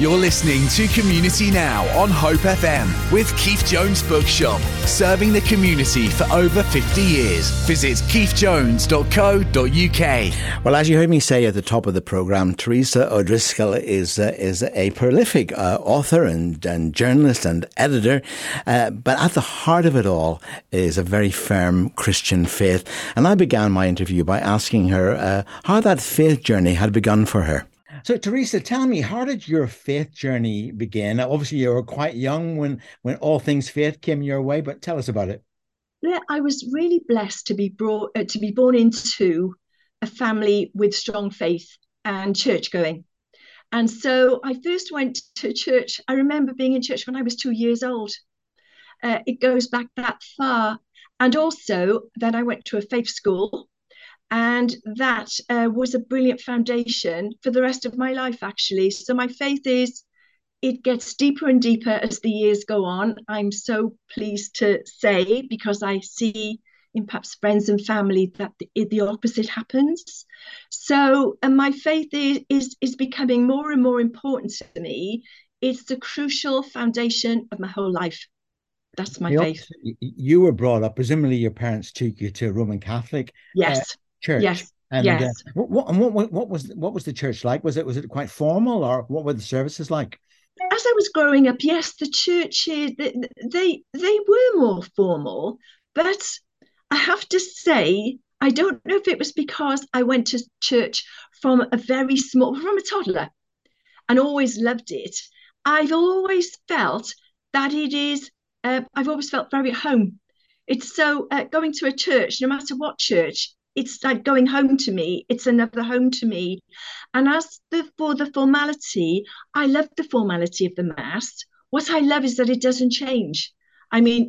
You're listening to Community Now on Hope FM with Keith Jones Bookshop, serving the community for over 50 years. Visit keithjones.co.uk. Well, as you heard me say at the top of the programme, Teresa O'Driscoll is uh, is a prolific uh, author and, and journalist and editor, uh, but at the heart of it all is a very firm Christian faith. And I began my interview by asking her uh, how that faith journey had begun for her. So, Teresa, tell me, how did your faith journey begin? Obviously, you were quite young when when all things faith came your way, but tell us about it. Yeah, I was really blessed to be brought uh, to be born into a family with strong faith and church going. And so I first went to church. I remember being in church when I was two years old. Uh, it goes back that far. And also, then I went to a faith school and that uh, was a brilliant foundation for the rest of my life actually so my faith is it gets deeper and deeper as the years go on i'm so pleased to say because i see in perhaps friends and family that the, the opposite happens so and my faith is, is is becoming more and more important to me it's the crucial foundation of my whole life that's my you faith. You were brought up, presumably your parents took you to a Roman Catholic. Yes. Uh, church. Yes. And yes. Uh, what, what, what, what was what was the church like? Was it was it quite formal, or what were the services like? As I was growing up, yes, the churches they they, they were more formal, but I have to say I don't know if it was because I went to church from a very small, from a toddler, and always loved it. I've always felt that it is. Uh, I've always felt very at home. It's so uh, going to a church, no matter what church, it's like going home to me. It's another home to me. And as the, for the formality i love the formality of the mass. What i love is that it doesn't change. I mean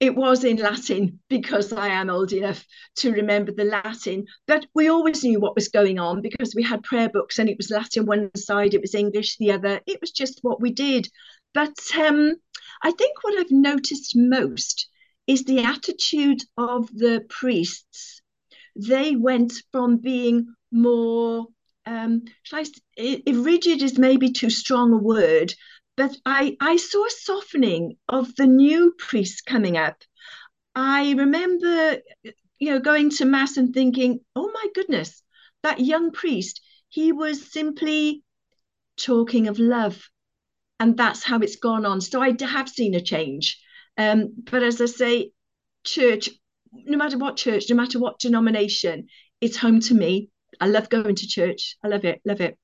it was in latin because i am old enough to remember the latin but we always knew what was going on because we had prayer books and it was latin one side it was english the other. It was just what we did. But um, i think what i've noticed most is the attitude of the priests they went from being more um I, if rigid is maybe too strong a word but i i saw a softening of the new priests coming up. I remember you know going to mass and thinking oh my goodness that young priest he was simply talking of love and that's how it's gone on. So i have seen a change. Um, but as i say church no matter what church, no matter what denomination, it's home to me. I love going to church. I love it, love it.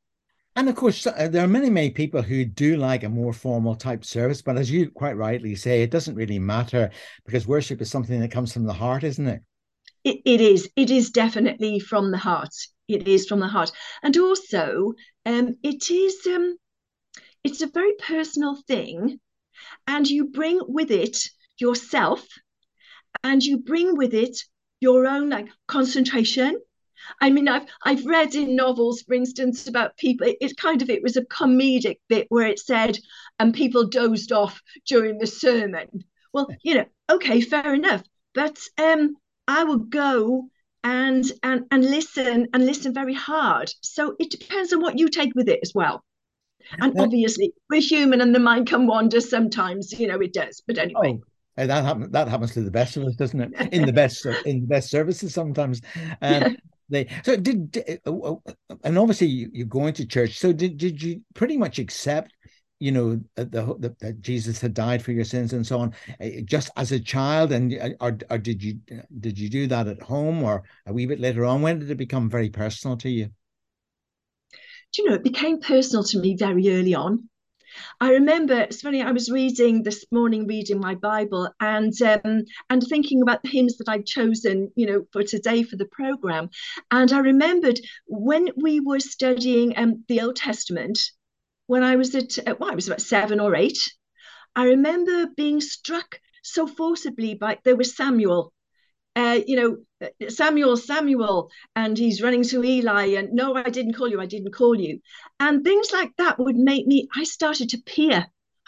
And of course, uh, there are many, many people who do like a more formal type service. But as you quite rightly say, it doesn't really matter because worship is something that comes from the heart, isn't it? It, it is. It is definitely from the heart. It is from the heart. And also, um, it is. Um, it's a very personal thing, and you bring with it yourself and you bring with it your own like concentration I mean, I've I've read in novels, for instance, about people. It, it, kind of it was a comedic bit where it said, and people dozed off during the sermon. Well, you know, okay, fair enough. But um, I would go and and and listen and listen very hard. So it depends on what you take with it as well. And obviously, we're human, and the mind can wander sometimes. You know, it does. But anyway. Oh that happens. That happens to the best of us, doesn't it? In the best, in the best services, sometimes. Um. They so did, uh, uh, and obviously you, you're going to church. So did did you pretty much accept, you know, the, the that Jesus had died for your sins and so on, uh, just as a child, and or, or did you did you do that at home or a wee bit later on? When did it become very personal to you? Do you know, it became personal to me very early on. I remember it's funny. I was reading this morning, reading my Bible, and um, and thinking about the hymns that I'd chosen, you know, for today for the program. And I remembered when we were studying um, the Old Testament, when I was at well, I was about seven or eight. I remember being struck so forcibly by there was Samuel uh, you know, Samuel, Samuel, and he's running to Eli, and no, I didn't call you, I didn't call you. And things like that would make me, I started to peer.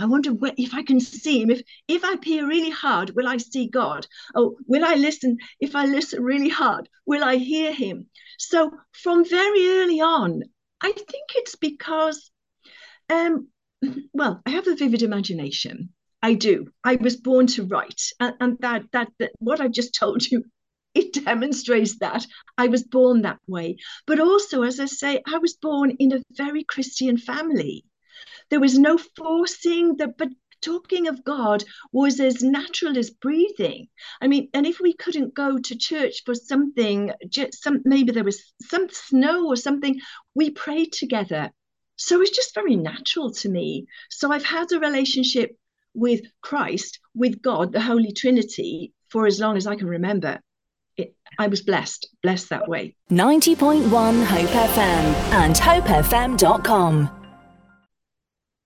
I wonder where, if I can see him. If if I peer really hard, will I see God? Oh, will I listen? If I listen really hard, will I hear him? So from very early on, I think it's because Um, well, I have a vivid imagination. I do. I was born to write, and, and that, that that what I've just told you, it demonstrates that I was born that way. But also, as I say, I was born in a very Christian family. There was no forcing that, but talking of God was as natural as breathing. I mean, and if we couldn't go to church for something, just some maybe there was some snow or something, we prayed together. So it's just very natural to me. So I've had a relationship with Christ, with God, the Holy Trinity, for as long as I can remember. It, I was blessed, blessed that way. 90.1 Hope FM and hopefm.com.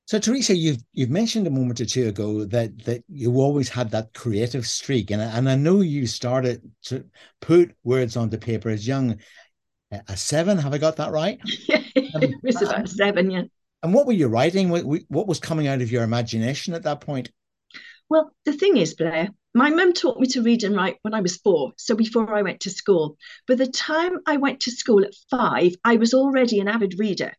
So, Teresa, you've you've mentioned a moment or two ago that that you always had that creative streak, and and I know you started to put words onto paper as young uh, as seven. Have I got that right? Yeah, it was about seven, yeah. And what were you writing? What, was coming out of your imagination at that point? Well, the thing is, Blair, my mum taught me to read and write when I was four, so before I went to school. By the time I went to school at five, I was already an avid reader.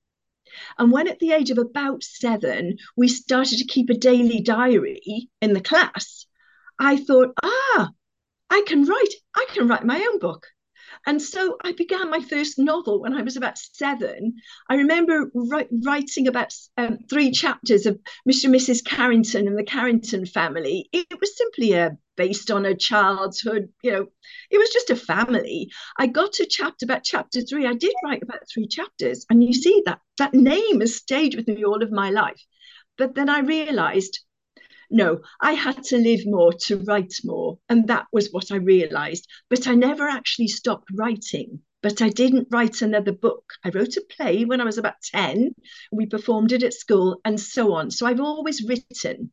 And when at the age of about seven, we started to keep a daily diary in the class, I thought, ah, I can write, I can write my own book. And so I began my first novel when I was about seven. I remember writing about um, three chapters of Mr. and Mrs. Carrington and the Carrington family. It was simply a based on a childhood, you know, it was just a family. I got to chapter about chapter three. I did write about three chapters, and you see that that name has stayed with me all of my life. But then I realized, no, I had to live more to write more, and that was what I realized. But I never actually stopped writing. But I didn't write another book. I wrote a play when I was about 10. We performed it at school and so on. So I've always written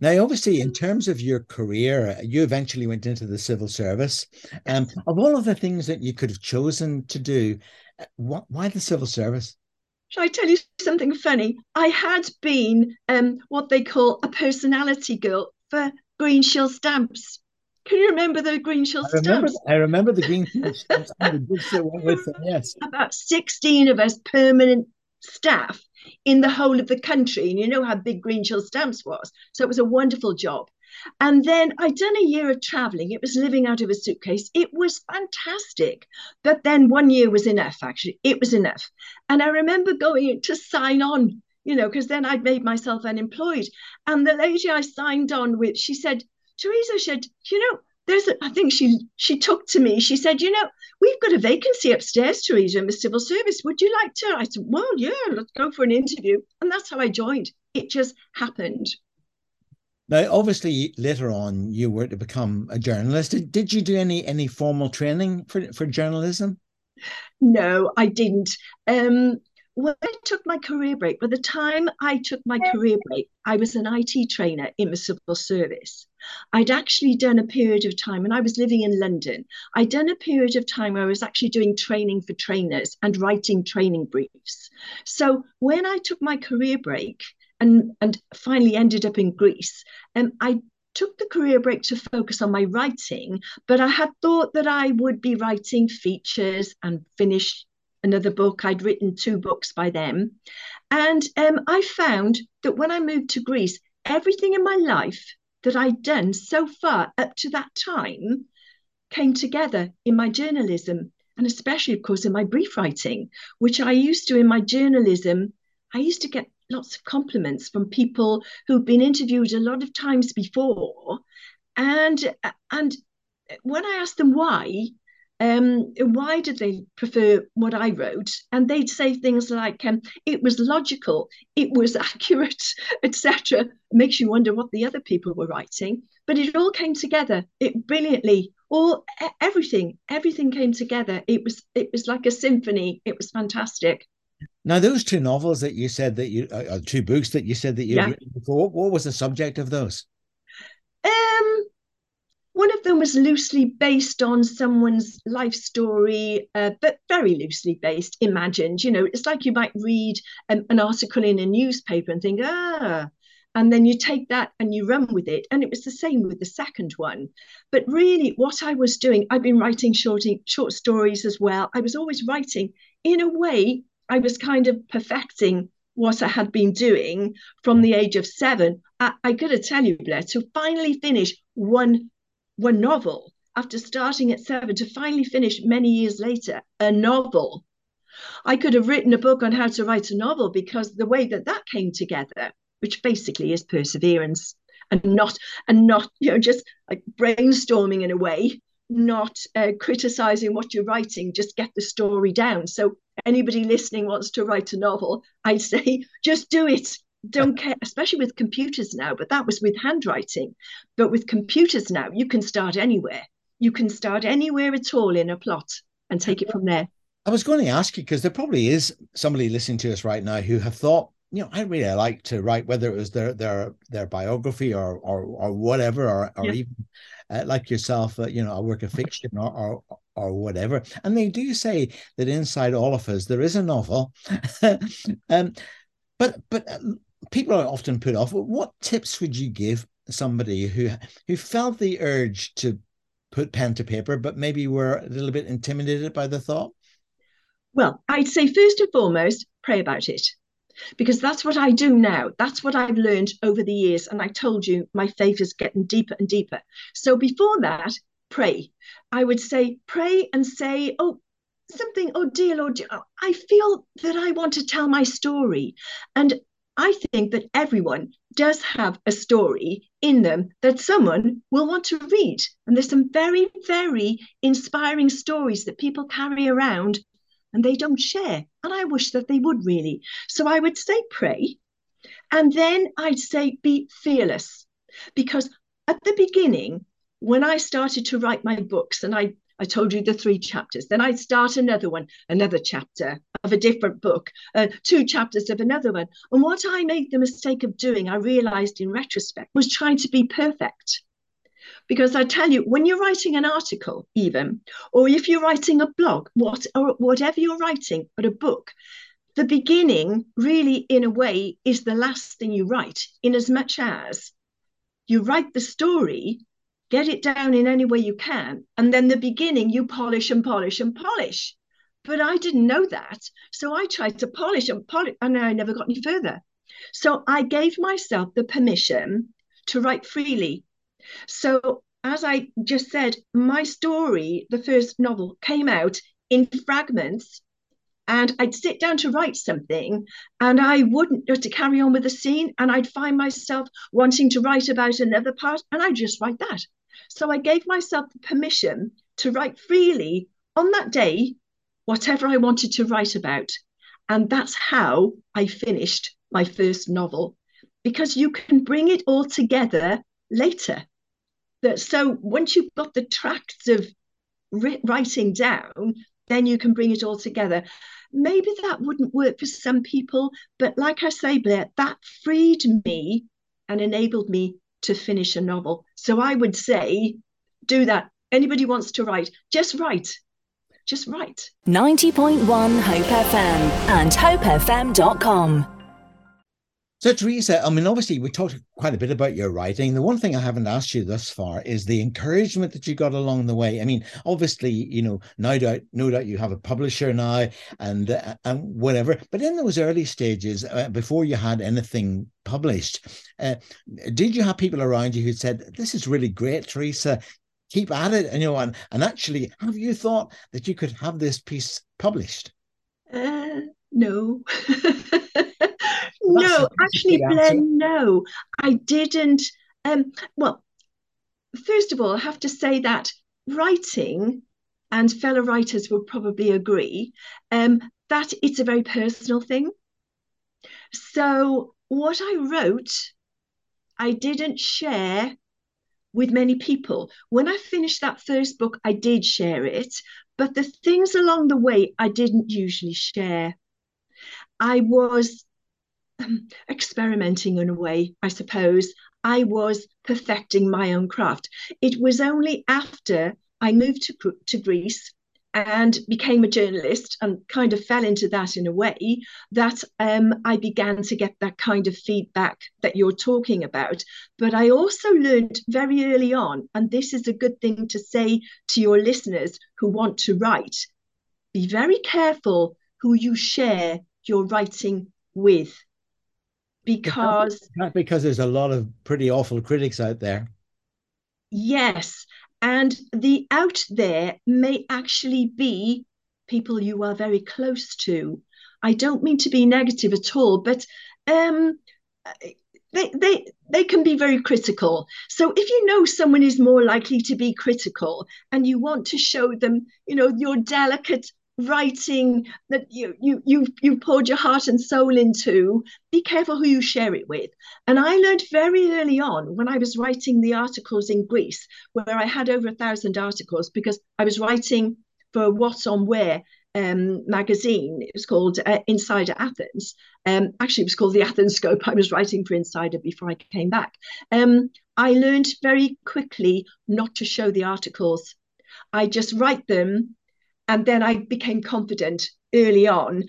now, obviously, in terms of your career, you eventually went into the civil service. Um, of all of the things that you could have chosen to do, uh, why the civil service? Shall I tell you something funny? I had been um, what they call a personality girl for Green Shield stamps. Can you remember the Green Shield I remember, stamps? I remember the stamps and the that went with them, yes. About 16 of us permanent staff in the whole of the country. And you know how big Green Shield Stamps was. So it was a wonderful job. And then I'd done a year of traveling. It was living out of a suitcase. It was fantastic. But then one year was enough, actually. It was enough. And I remember going to sign on, you know, because then I'd made myself unemployed. And the lady I signed on with, she said, Teresa said, you know, there's a, I think she she took to me. She said, you know, we've got a vacancy upstairs, Teresa, in the civil service. Would you like to? I said, well, yeah, let's go for an interview. And that's how I joined. It just happened. Now, obviously, later on, you were to become a journalist. Did, did you do any any formal training for, for journalism? No, I didn't. Um, when I took my career break, by the time I took my career break, I was an IT trainer in the civil service. I'd actually done a period of time, and I was living in London. I'd done a period of time where I was actually doing training for trainers and writing training briefs. So when I took my career break and, and finally ended up in Greece, um, I took the career break to focus on my writing, but I had thought that I would be writing features and finish another book. I'd written two books by then. And um, I found that when I moved to Greece, everything in my life that I'd done so far up to that time came together in my journalism. And especially, of course, in my brief writing, which I used to in my journalism, I used to get lots of compliments from people who've been interviewed a lot of times before. And, and when I asked them why, um, why did they prefer what I wrote? And they'd say things like, um, it was logical, it was accurate, etc. Makes you wonder what the other people were writing. But it all came together. It brilliantly, all everything, everything came together. It was it was like a symphony. It was fantastic. Now, those two novels that you said that you, uh, uh two books that you said that you yeah. written before, what was the subject of those? Um, one of them was loosely based on someone's life story, uh, but very loosely based, imagined. You know, it's like you might read an, an article in a newspaper and think, ah, and then you take that and you run with it. And it was the same with the second one. But really, what I was doing, I've been writing short, short stories as well. I was always writing in a way, I was kind of perfecting what I had been doing from the age of seven. I, I got to tell you, Blair, to finally finish one one novel after starting at seven to finally finish many years later a novel. I could have written a book on how to write a novel because the way that that came together, which basically is perseverance and not and not you know just like brainstorming in a way not uh, criticizing what you're writing just get the story down. So anybody listening wants to write a novel i'd say just do it. Don't care especially with computers now but that was with handwriting. But with computers now you can start anywhere. You can start anywhere at all in a plot and take it from there. I was going to ask you because there probably is somebody listening to us right now who have thought you know, I really like to write, whether it was their their their biography or or or whatever, or or yeah. even uh, like yourself, uh, you know, a work of fiction or, or or whatever. And they do say that inside all of us there is a novel. um, but but uh, people are often put off. What tips would you give somebody who who felt the urge to put pen to paper, but maybe were a little bit intimidated by the thought? Well, I'd say first and foremost, pray about it because that's what I do now. That's what I've learned over the years. And I told you my faith is getting deeper and deeper. So before that, pray. I would say, pray and say, oh, something, oh dear Lord, oh, I feel that I want to tell my story. And I think that everyone does have a story in them that someone will want to read. And there's some very, very inspiring stories that people carry around and they don't share. And I wish that they would really. So I would say pray. And then I'd say be fearless. Because at the beginning, when I started to write my books, and I, I told you the three chapters, then I'd start another one, another chapter of a different book, uh, two chapters of another one. And what I made the mistake of doing, I realized in retrospect, was trying to be perfect. Because I tell you, when you're writing an article, even, or if you're writing a blog, what or whatever you're writing, but a book, the beginning really, in a way, is the last thing you write, in as much as you write the story, get it down in any way you can, and then the beginning you polish and polish and polish. But I didn't know that. So I tried to polish and polish, and I never got any further. So I gave myself the permission to write freely so, as I just said, my story, the first novel, came out in fragments. And I'd sit down to write something, and I wouldn't to carry on with the scene, and I'd find myself wanting to write about another part, and I'd just write that. So I gave myself the permission to write freely on that day, whatever I wanted to write about. And that's how I finished my first novel, because you can bring it all together later. That so once you've got the tracts of writing down then you can bring it all together. Maybe that wouldn't work for some people but like i say blair that freed me and enabled me to finish a novel. So i would say do that. Anybody wants to write just write. Just write. 90.1 hope fm and hopefm.com so, Teresa, I mean, obviously, we talked quite a bit about your writing. The one thing I haven't asked you thus far is the encouragement that you got along the way. I mean, obviously, you know, no doubt, no doubt, you have a publisher now, and uh, and whatever. But in those early stages, uh, before you had anything published, uh, did you have people around you who said, "This is really great, Teresa"? Keep at it, and you know, and, and actually, have you thought that you could have this piece published? No. no, actually, Blair, no, I didn't. Um, well, first of all, I have to say that writing, and fellow writers will probably agree, um, that it's a very personal thing. So, what I wrote, I didn't share with many people. When I finished that first book, I did share it, but the things along the way I didn't usually share. I was um, experimenting in a way, I suppose. I was perfecting my own craft. It was only after I moved to, to Greece and became a journalist and kind of fell into that in a way that um, I began to get that kind of feedback that you're talking about. But I also learned very early on, and this is a good thing to say to your listeners who want to write be very careful who you share your writing with because not because there's a lot of pretty awful critics out there. Yes, and the out there may actually be people you are very close to. I don't mean to be negative at all, but um, they they they can be very critical. So if you know someone is more likely to be critical, and you want to show them, you know, your delicate writing that you you you you poured your heart and soul into be careful who you share it with and i learned very early on when i was writing the articles in greece where i had over a thousand articles because i was writing for what's on where um, magazine. It was called uh, Insider Athens. Um, actually, it was called the Athens Scope. I was writing for Insider before I came back. Um, I learned very quickly not to show the articles. I just write them, and then I became confident early on.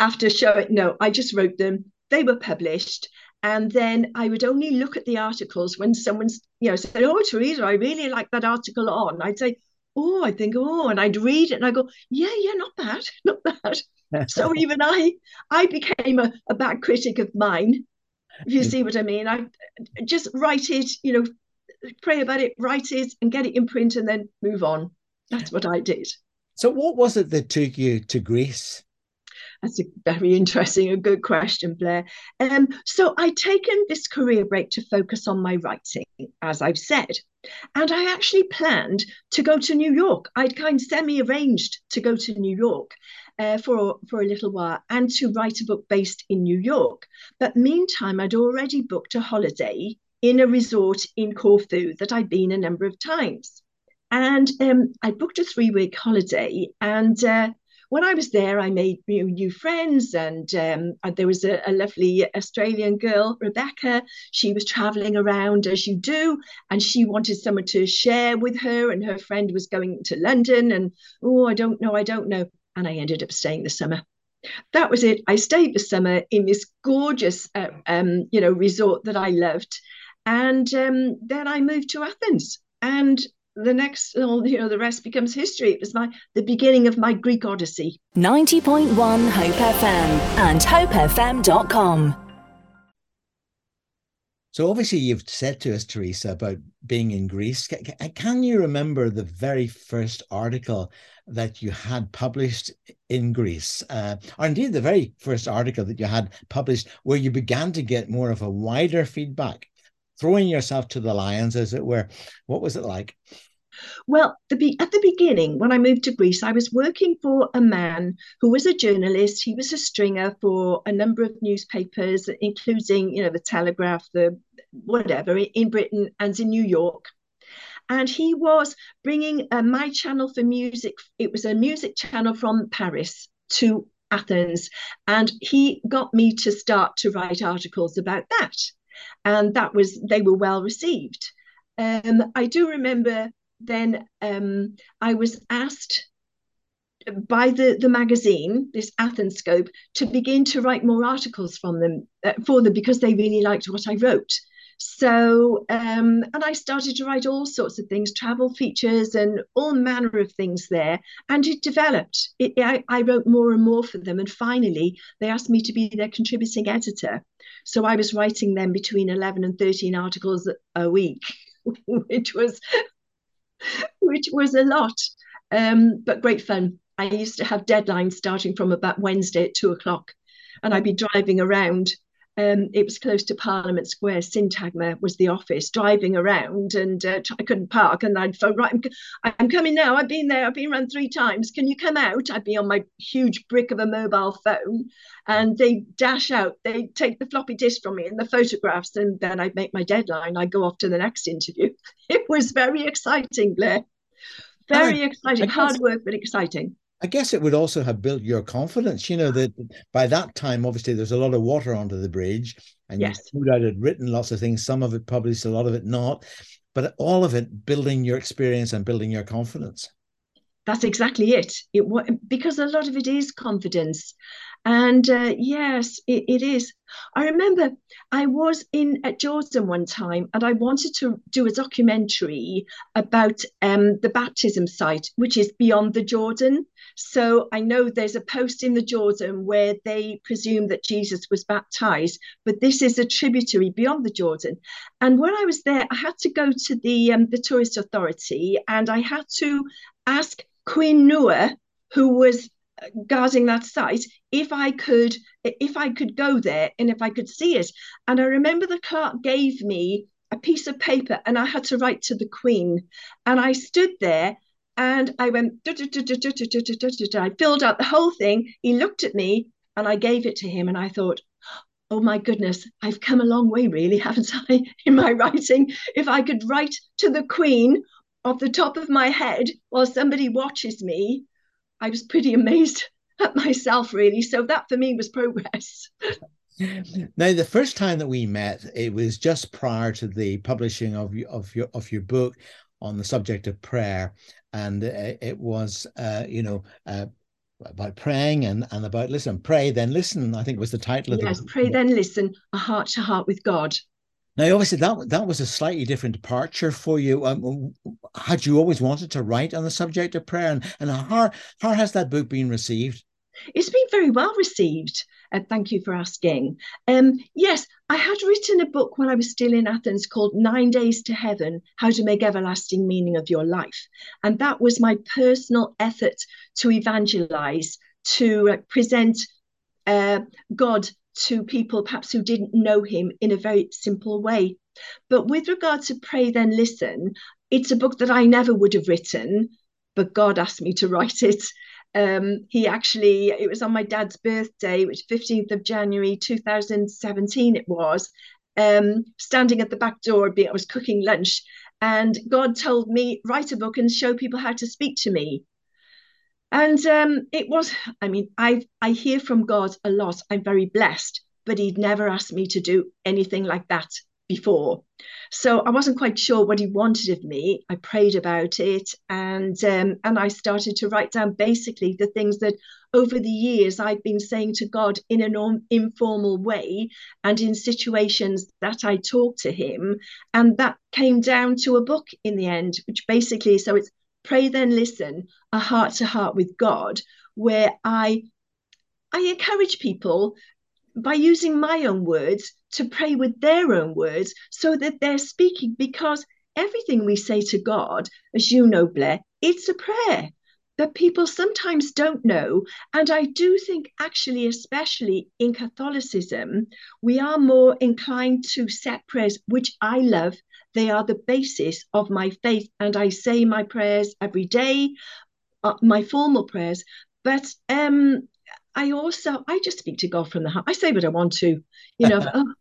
After showing, no, I just wrote them. They were published, and then I would only look at the articles when someone's, you know, said, "Oh, Teresa, I really like that article on." I'd say, oh, I think, oh, and I'd read it and I go, yeah, yeah, not bad, not bad. so even I, I became a, a bad critic of mine. If you mm. see what I mean, I just write it, you know, pray about it, write it, and get it in print, and then move on. That's what I did. So, what was it that took you to Greece? That's a very interesting, a good question, Blair. Um, so I'd taken this career break to focus on my writing, as I've said. And I actually planned to go to New York. I'd kind of semi arranged to go to New York uh, for, for a little while and to write a book based in New York. But meantime, I'd already booked a holiday in a resort in Corfu that I'd been a number of times. And um, I booked a three week holiday and uh, when I was there, I made new friends, and um, there was a, a, lovely Australian girl, Rebecca. She was traveling around as you do, and she wanted someone to share with her, and her friend was going to London, and oh, I don't know, I don't know, and I ended up staying the summer. That was it. I stayed the summer in this gorgeous, uh, um, you know, resort that I loved, and um, then I moved to Athens, and the next, you know, the rest becomes history. It was my the beginning of my Greek odyssey. 90.1 Hope FM and hopefm.com. So obviously you've said to us, Teresa, about being in Greece. Can you remember the very first article that you had published in Greece, uh, or indeed the very first article that you had published, where you began to get more of a wider feedback, throwing yourself to the lions, as it were? What was it like? Well, the at the beginning, when I moved to Greece, I was working for a man who was a journalist. He was a stringer for a number of newspapers, including, you know, the Telegraph, the whatever, in Britain and in New York. And he was bringing uh, my channel for music. It was a music channel from Paris to Athens. And he got me to start to write articles about that. And that was, they were well received. Um, I do remember then um, I was asked by the, the magazine, this Athens Scope, to begin to write more articles from them uh, for them because they really liked what I wrote. So, um, and I started to write all sorts of things, travel features and all manner of things there. And it developed. It, I, I wrote more and more for them. And finally, they asked me to be their contributing editor. So I was writing them between 11 and 13 articles a week, which was which was a lot, um, but great fun. I used to have deadlines starting from about Wednesday at two o'clock, and I'd be driving around. Um, it was close to Parliament Square. Syntagma was the office. Driving around, and uh, I couldn't park. And I'd phone, right, I'm, I'm coming now. I've been there. I've been around three times. Can you come out? I'd be on my huge brick of a mobile phone, and they dash out. They take the floppy disk from me and the photographs, and then I'd make my deadline. I'd go off to the next interview. It was very exciting, Blair. Very exciting. Hard work, but exciting. I guess it would also have built your confidence. You know that by that time, obviously, there's a lot of water under the bridge, and yes. you no doubt had written lots of things. Some of it published, a lot of it not, but all of it building your experience and building your confidence. That's exactly it. It because a lot of it is confidence And uh, yes, it, it is. I remember I was in at Jordan one time and I wanted to do a documentary about um, the baptism site, which is beyond the Jordan. So I know there's a post in the Jordan where they presume that Jesus was baptized, but this is a tributary beyond the Jordan. And when I was there, I had to go to the um, the tourist authority and I had to ask Queen Noor, who was guarding that site if i could if i could go there and if i could see it and i remember the clerk gave me a piece of paper and i had to write to the queen and i stood there and i went i filled out the whole thing he looked at me and i gave it to him and i thought oh my goodness i've come a long way really haven't i in my writing if i could write to the queen off the top of my head while somebody watches me I was pretty amazed at myself, really. So that for me was progress. now, the first time that we met, it was just prior to the publishing of of your of your book on the subject of prayer, and it was, uh, you know. Uh, about praying and, and about listen, pray then listen. I think was the title of yes, the pray then listen, a heart to heart with God. Now, obviously, that that was a slightly different departure for you. Um, had you always wanted to write on the subject of prayer, and, and how how has that book been received? It's been very well received. Uh, thank you for asking. Um, yes, I had written a book when I was still in Athens called Nine Days to Heaven How to Make Everlasting Meaning of Your Life. And that was my personal effort to evangelize, to uh, present uh, God to people perhaps who didn't know him in a very simple way. But with regard to Pray Then Listen, it's a book that I never would have written, but God asked me to write it. Um, he actually, it was on my dad's birthday, which 15th of January 2017 it was, um, standing at the back door, I was cooking lunch, and God told me, write a book and show people how to speak to me. And um, it was, I mean, I I hear from God a lot. I'm very blessed, but He'd never asked me to do anything like that before. So I wasn't quite sure what He wanted of me. I prayed about it, and um, and I started to write down basically the things that over the years I've been saying to God in an informal way and in situations that I talked to Him, and that came down to a book in the end, which basically so it's Pray Then Listen, a heart to heart with God, where I I encourage people by using my own words to pray with their own words so that they're speaking because everything we say to God, as you know, Blair, it's a prayer that people sometimes don't know. And I do think, actually, especially in Catholicism, we are more inclined to set prayers, which I love, they are the basis of my faith. And I say my prayers every day, uh, my formal prayers. But um, I also, I just speak to God from the heart. I say what I want to, you know, oh,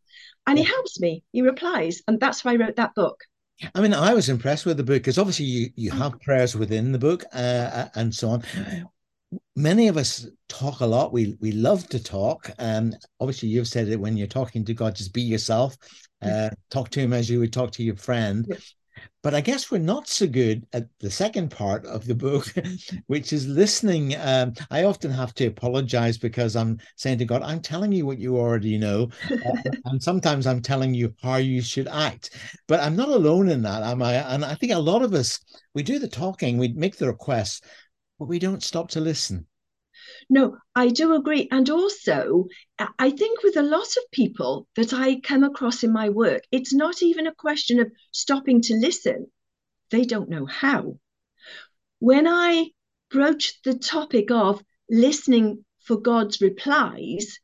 and he helps me. He replies. And that's why I wrote that book. I mean, I was impressed with the book because obviously you, you have prayers within the book uh, uh, and so on. Many of us talk a lot. We we love to talk. And um, obviously, you've said it when you're talking to God, just be yourself. Uh, talk to him as you would talk to your friend. But I guess we're not so good at the second part of the book, which is listening. Um, I often have to apologize because I'm saying to God, I'm telling you what you already know. Uh, and sometimes I'm telling you how you should act. But I'm not alone in that, am I? And I think a lot of us, we do the talking, we make the requests, but we don't stop to listen. No, I do agree. And also, I think with a lot of people that I come across in my work, it's not even a question of stopping to listen, they don't know how. When I broached the topic of listening for God's replies,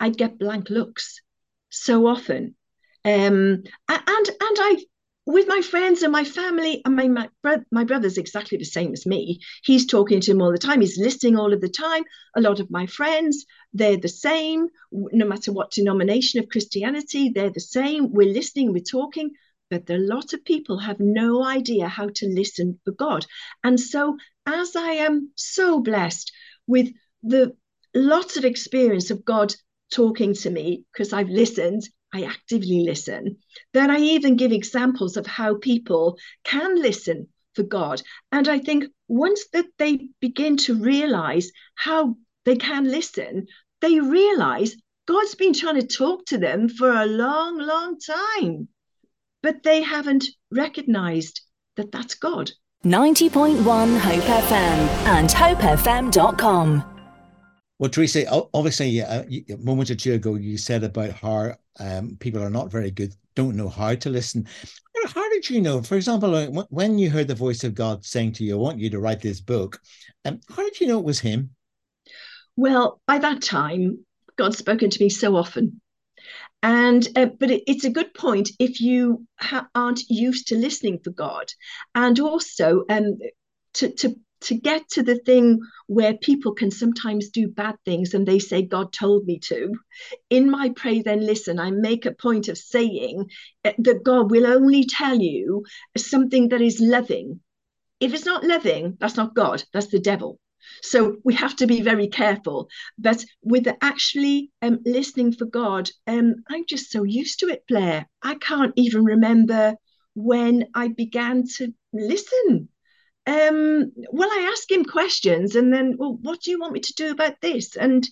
I'd get blank looks so often. Um, and and I with my friends and my family and my my, bro- my brother's exactly the same as me. He's talking to him all the time. He's listening all of the time. A lot of my friends they're the same. No matter what denomination of christianity they're the same. We're listening we're talking but a lot of people have no idea how to listen for god. And so as i am so blessed with the lots of experience of god talking to me because i've listened I actively listen. Then I even give examples of how people can listen for God. And I think once that they begin to realize how they can listen, they realize God's been trying to talk to them for a long, long time, but they haven't recognized that that's God. 90.1 Hope FM and hopefm.com. Well, Teresa, obviously, uh, a moment or two ago, you said about how um, people are not very good, don't know how to listen. How did you know? For example, when you heard the voice of God saying to you, I want you to write this book, um, how did you know it was Him? Well, by that time, God's spoken to me so often. And uh, but it, it's a good point if you ha- aren't used to listening for God, and also um, to to to get to the thing where people can sometimes do bad things and they say God told me to. In my pray then listen, I make a point of saying uh, that God will only tell you something that is loving. If it's not loving, that's not God, that's the devil. So we have to be very careful. But with actually um, listening for God, um, I'm just so used to it, Blair. I can't even remember when I began to listen. Um, well, I ask him questions, and then, well, what do you want me to do about this? And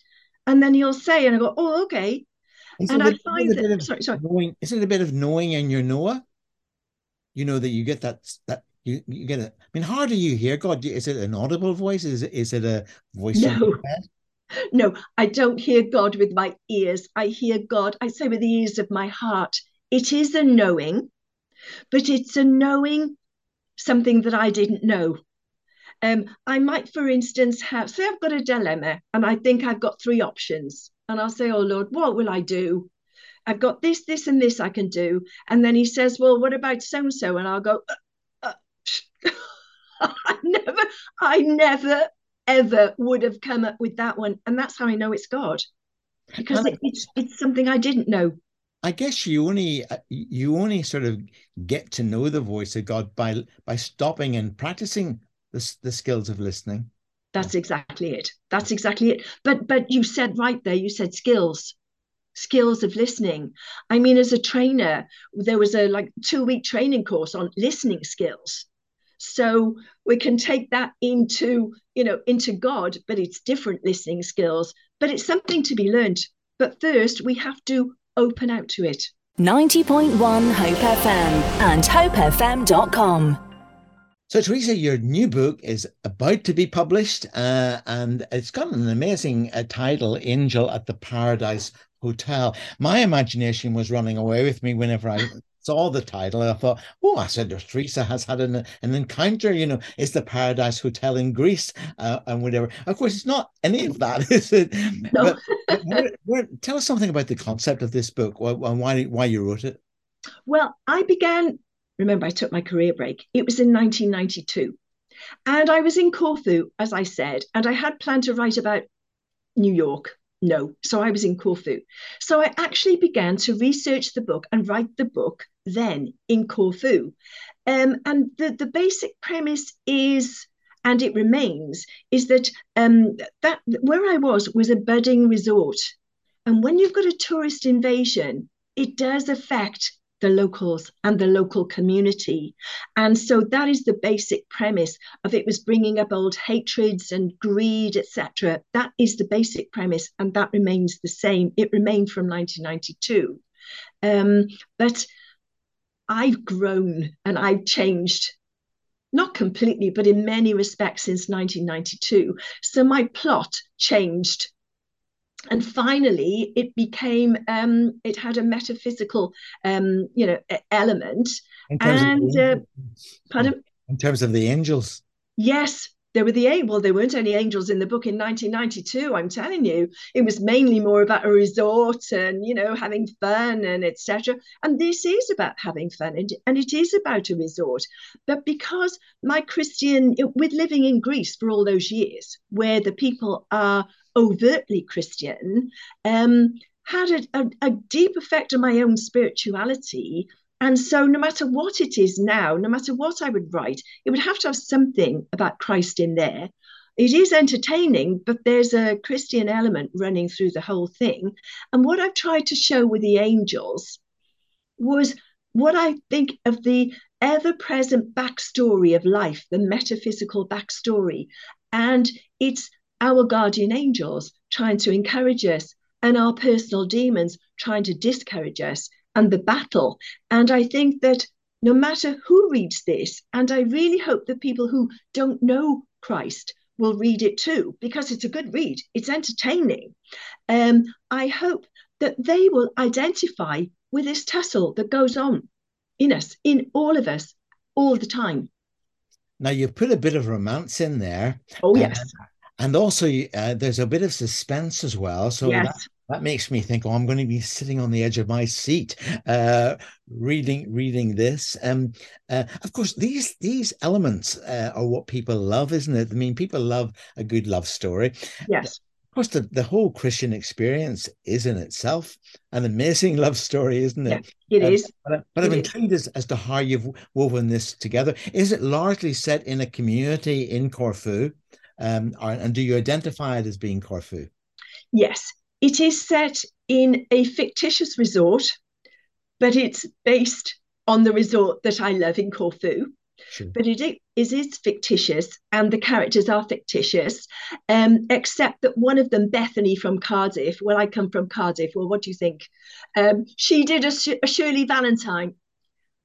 and then he'll say, and I go, oh, okay. Is and I find that, sorry, sorry. Knowing, is it a bit of knowing in your Noah? You know that you get that that you you get it. I mean, how do you hear God? Is it an audible voice? Is it is it a voice? No, no, I don't hear God with my ears. I hear God. I say with the ears of my heart. It is a knowing, but it's a knowing something that I didn't know. Um, I might, for instance, have say I've got a dilemma and I think I've got three options, and I'll say, "Oh Lord, what will I do?" I've got this, this, and this I can do. And then he says, Well, what about so and so? And I'll go, uh, I never, I never, ever would have come up with that one. And that's how I know it's God. Because it, it's it's something I didn't know. I guess you only uh, you only sort of get to know the voice of God by by stopping and practicing the, the skills of listening. That's exactly it. That's exactly it. But but you said right there. You said skills, skills of listening. I mean, as a trainer, there was a like two week training course on listening skills, so we can take that into, you know, into God, but it's different listening skills, but it's something to be learned. But first, we have to open out to it. 90.1 Hope FM and hopefm.com. So, Teresa, your new book is about to be published, uh, and it's got an amazing uh, title Angel at the Paradise Hotel. My imagination was running away with me whenever I saw the title and I thought, oh, I said, Teresa has had an, an encounter, you know, it's the Paradise Hotel in Greece uh, and whatever. Of course, it's not any of that, is it? No. But, but tell us something about the concept of this book and why, why you wrote it. Well, I began, remember, I took my career break. It was in 1992. And I was in Corfu, as I said, and I had planned to write about New York no. So I was in Corfu. So I actually began to research the book and write the book then in Corfu. Um, and the, the basic premise is, and it remains, is that um, that where I was was a budding resort. And when you've got a tourist invasion, it does affect the locals and the local community. And so that is the basic premise of it was bringing up old hatreds and greed, etc. That is the basic premise, and that remains the same. It remained from 1992. Um, but I've grown and I've changed not completely, but in many respects since 1992. So my plot changed and finally it became um, it had a metaphysical um, you know element. And uh, pardon? In terms of the angels. Yes there were the well there weren't any angels in the book in 1992 i'm telling you. It was mainly more about a resort and you know having fun and etc and this is about having fun and, and it is about a resort. But because my christian with living in greece for all those years where the people are overtly Christian, um, had a, a, a deep effect on my own spirituality. And so, no matter what it is now, no matter what I would write, it would have to have something about Christ in there. It is entertaining, but there's a Christian element running through the whole thing. And what I've tried to show with the angels was what I think of the ever present backstory of life, the metaphysical backstory. And it's our guardian angels trying to encourage us and our personal demons trying to discourage us and the battle. And I think that no matter who reads this, and I really hope that people who don't know Christ will read it too, because it's a good read, it's entertaining. Um, I hope that they will identify with this tussle that goes on in us, in all of us, all the time. Now, you've put a bit of romance in there. Oh, yes. And also, uh, there's a bit of suspense as well. So yes. that, that makes me think, oh, I'm going to be sitting on the edge of my seat, uh, reading reading this. Um, uh, of course, these these elements uh, are what people love, isn't it? I mean, people love a good love story. Yes. Of course, the, the whole Christian experience is in itself an amazing love story, isn't it? Yeah, it um, is. But, but I'm intrigued as, as to how you've woven this together. Is it largely set in a community in Corfu? Um, and do you identify it as being Corfu? Yes, it is set in a fictitious resort, but it's based on the resort that I love in Corfu. Sure. But it is, is fictitious, and the characters are fictitious, um, except that one of them, Bethany from Cardiff, well, I come from Cardiff. Well, what do you think? Um, she did a, a, Shirley Valentine.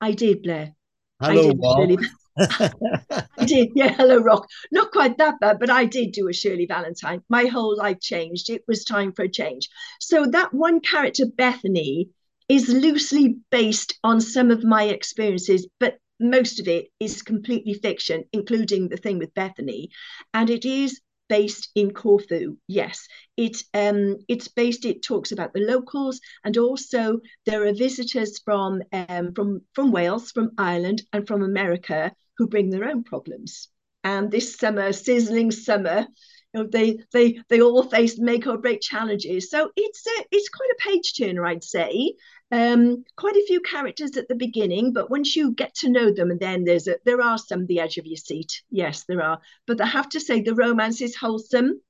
I did, Blair. Hello, I did I did, yeah, Hello Rock. Not quite that bad, but I did do a Shirley Valentine. My whole life changed. It was time for a change. So that one character, Bethany, is loosely based on some of my experiences, but most of it is completely fiction, including the thing with Bethany. And it is based in Corfu. Yes, it um, it's based. It talks about the locals, and also there are visitors from um, from from Wales, from Ireland, and from America who bring their own problems. And this summer, sizzling summer, you know, they they they all face make or break challenges. So it's a, it's quite a page turner, I'd say. Um, quite a few characters at the beginning, but once you get to know them, and then there's a, there are some the edge of your seat. Yes, there are. But I have to say the romance is wholesome.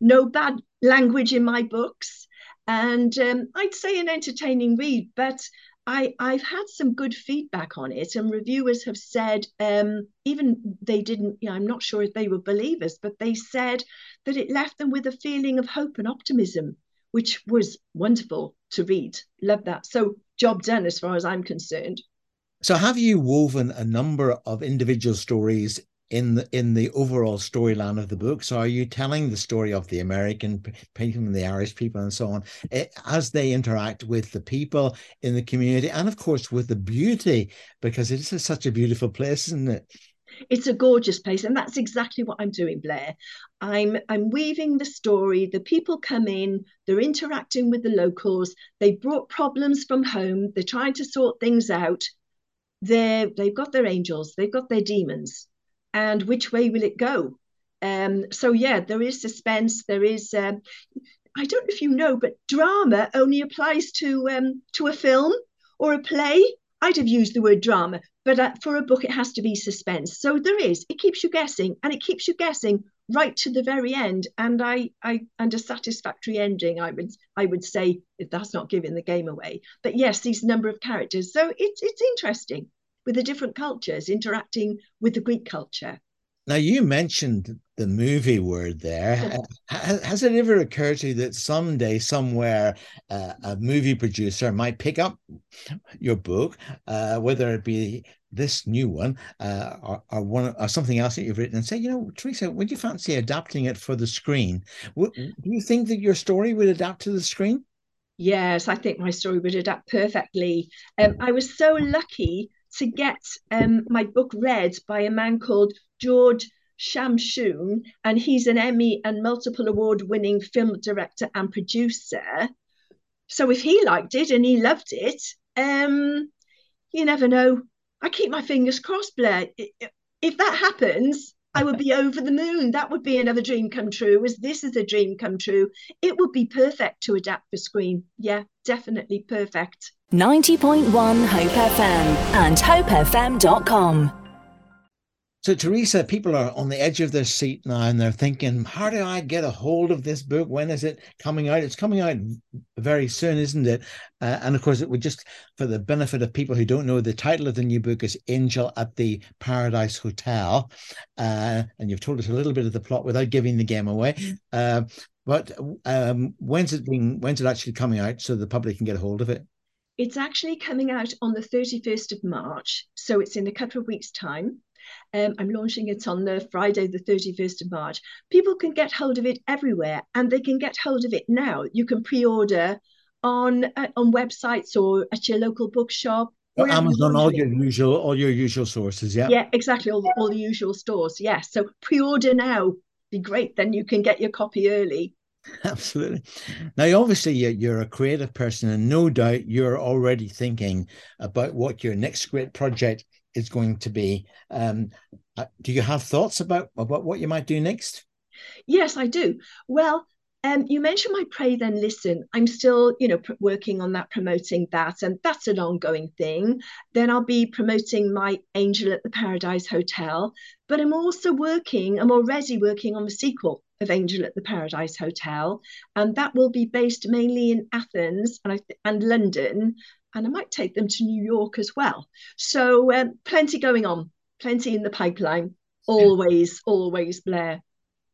No bad language in my books, and um, I'd say an entertaining read. But I, I've had some good feedback on it, and reviewers have said, um, even they didn't, you know, I'm not sure if they were believers, but they said that it left them with a feeling of hope and optimism, which was wonderful to read. Love that. So, job done as far as I'm concerned. So, have you woven a number of individual stories in the in the overall storyline of the book. So are you telling the story of the American people and the Irish people and so on eh, as they interact with the people in the community and of course with the beauty because it is such a beautiful place, isn't it? It's a gorgeous place, and that's exactly what I'm doing, Blair. I'm I'm weaving the story. The people come in, they're interacting with the locals. They brought problems from home. They're trying to sort things out. They're, they've got their angels, they've got their demons and which way will it go? Um, so yeah, there is suspense. There is. Um, I don't know if you know, but drama only applies to um, to a film or a play. I'd have used the word drama, but uh, for a book, it has to be suspense. So there is. It keeps you guessing, and it keeps you guessing right to the very end. And I, I, and a satisfactory ending. I would, I would say, if that's not giving the game away. But yes, these number of characters. So it's it's interesting with the different cultures interacting with the Greek culture. Now, you mentioned the movie word there. Has it ever occurred to you that someday, somewhere, uh, a movie producer might pick up your book, uh, whether it be this new one uh, or, or, one or something else that you've written, and say, you know, Teresa, would you fancy adapting it for the screen? do you think that your story would adapt to the screen? Yes, I think my story would adapt perfectly. Um, I was so lucky to get um, my book read by a man called George Shamshoon, and he's an Emmy and multiple award winning film director and producer. So if he liked it and he loved it, um, you never know. I keep my fingers crossed, Blair. If that happens, I would be over the moon. That would be another dream come true. As this is a dream come true, it would be perfect to adapt for screen. Yeah, definitely perfect. 90.1 Hope FM and hopefm.com. So, Teresa, people are on the edge of their seat now and they're thinking, how do I get a hold of this book? When is it coming out? It's coming out very soon, isn't it? Uh, and of course, it would just, for the benefit of people who don't know, the title of the new book is Angel at the Paradise Hotel. Uh, and you've told us a little bit of the plot without giving the game away. Uh, but um, when's it being, when's it actually coming out so the public can get a hold of it? It's actually coming out on the 31st of March. So it's in a couple of weeks' time. Um, I'm launching it on the Friday, the 31st of March. People can get hold of it everywhere, and they can get hold of it now. You can pre-order on uh, on websites or at your local bookshop. Or Amazon, all your usual, all your usual sources. Yeah. Yeah, exactly. All the, all the usual stores. Yes. Yeah. So pre-order now. Be great. Then you can get your copy early. Absolutely. Now, obviously, you're a creative person, and no doubt you're already thinking about what your next great project is going to be. Um, uh, do you have thoughts about about what you might do next? Yes, I do. Well, um, you mentioned my pray then listen. I'm still, you know, pr- working on that, promoting that, and that's an ongoing thing. Then I'll be promoting my Angel at the Paradise Hotel, but I'm also working. I'm already working on the sequel of Angel at the Paradise Hotel, and that will be based mainly in Athens and th- and London, and I might take them to New York as well. So um, plenty going on, plenty in the pipeline. Always, always, Blair.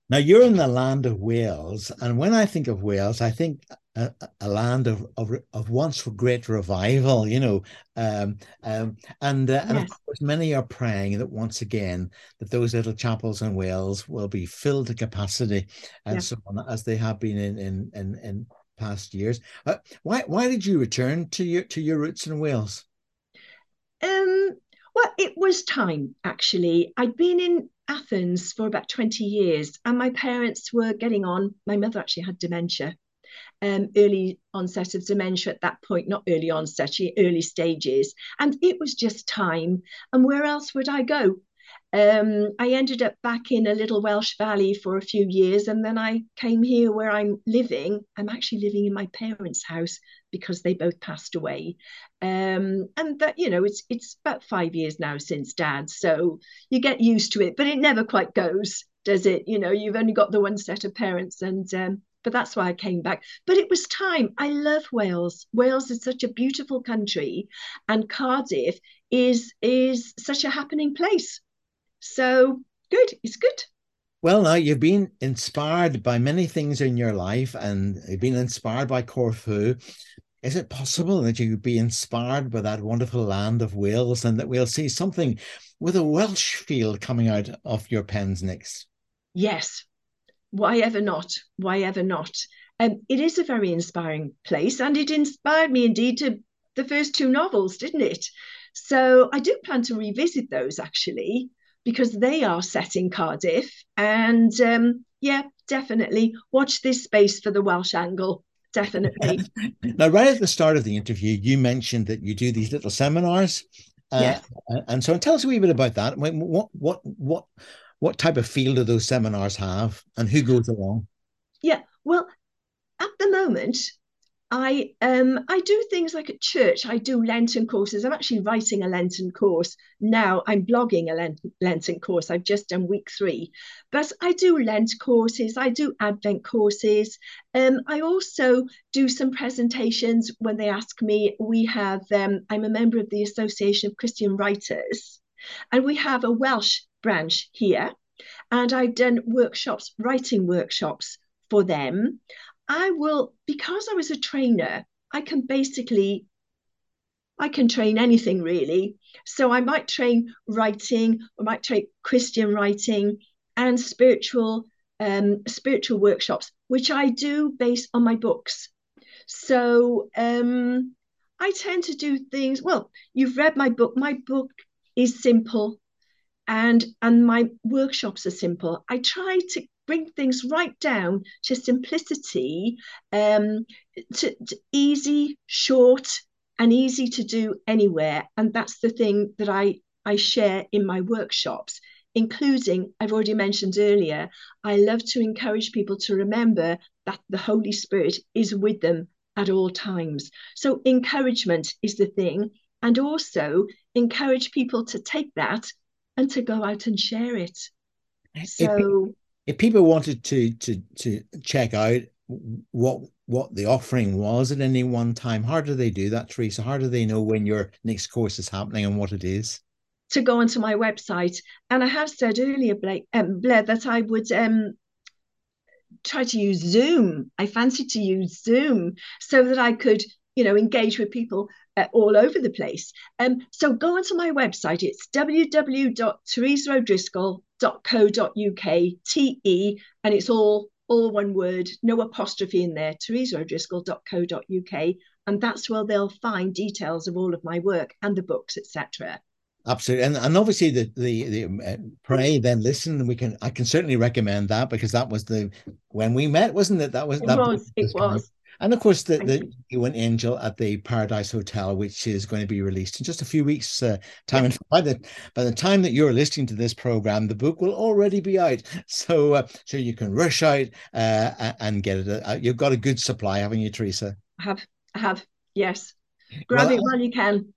Now you're in the land of Wales, and when I think of Wales, I think a, a land of, of, of once great revival. You know, um, um, and uh, yes. and of course many are praying that once again that those little chapels in Wales will be filled to capacity, and so on as they have been in in in, in past years. Uh, why why did you return to your to your roots in Wales? Um, well, it was time actually. I'd been in Athens for about 20 years, and my parents were getting on. My mother actually had dementia, um, early onset of dementia at that point, not early onset, early stages. And it was just time. And where else would I go? Um, I ended up back in a little Welsh valley for a few years, and then I came here where I'm living. I'm actually living in my parents' house because they both passed away, um, and that you know it's it's about five years now since Dad, so you get used to it, but it never quite goes, does it? You know, you've only got the one set of parents, and um, but that's why I came back. But it was time. I love Wales. Wales is such a beautiful country, and Cardiff is is such a happening place so good, it's good. Well, now you've been inspired by many things in your life and you've been inspired by Corfu. Is it possible that you'd be inspired by that wonderful land of Wales and that we'll see something with a Welsh feel coming out of your pens next? Yes. Why ever not? Why ever not? Um, it is a very inspiring place and it inspired me indeed to the first two novels, didn't it? So I do plan to revisit those actually because they are set in Cardiff. And um, yeah, definitely watch this space for the Welsh angle. Definitely. now, right at the start of the interview, you mentioned that you do these little seminars. Uh, yes. And so tell us a wee bit about that. What, what, what, what type of field do those seminars have and who goes along? Yeah, well, at the moment, I um I do things like at church. I do Lenten courses. I'm actually writing a Lenten course now. I'm blogging a Lenten course. I've just done week three, but I do Lent courses. I do Advent courses. Um, I also do some presentations when they ask me. We have um, I'm a member of the Association of Christian Writers, and we have a Welsh branch here, and I've done workshops, writing workshops for them. I will, because I was a trainer, I can basically, I can train anything really. So I might train writing, I might train Christian writing and spiritual, um, spiritual workshops, which I do based on my books. So um, I tend to do things. Well, you've read my book. My book is simple, and and my workshops are simple. I try to bring things right down to simplicity, um, to, to easy, short, and easy to do anywhere. And that's the thing that I, I share in my workshops, including, I've already mentioned earlier, I love to encourage people to remember that the Holy Spirit is with them at all times. So, encouragement is the thing. And also encourage people to take that and to go out and share it. So if, people wanted to to to check out what what the offering was at any one time, how do they do that, Teresa? How do they know when your next course is happening and what it is? To go onto my website, and I have said earlier, Blake, um, Blair, that I would um, try to use Zoom. I fancy to use Zoom so that I could, you know, engage with people uh, all over the place. Um, so go onto my website. It's www.teresaodriscoll.co.uk, T E, and it's all all one word, no apostrophe in there. teresaodriscoll.co.uk, and that's where they'll find details of all of my work and the books, etc. Absolutely, and and obviously the the the uh, pray then listen. We can I can certainly recommend that because that was the when we met, wasn't it? That was it that was it was. And of course, the the you an angel at the Paradise Hotel, which is going to be released in just a few weeks' uh, time. And by the by the time that you're listening to this program, the book will already be out. So uh, so you can rush out uh, and get it. Uh, you've got a good supply, haven't you, Teresa? I have. I have. Yes. Grab well, it while you can.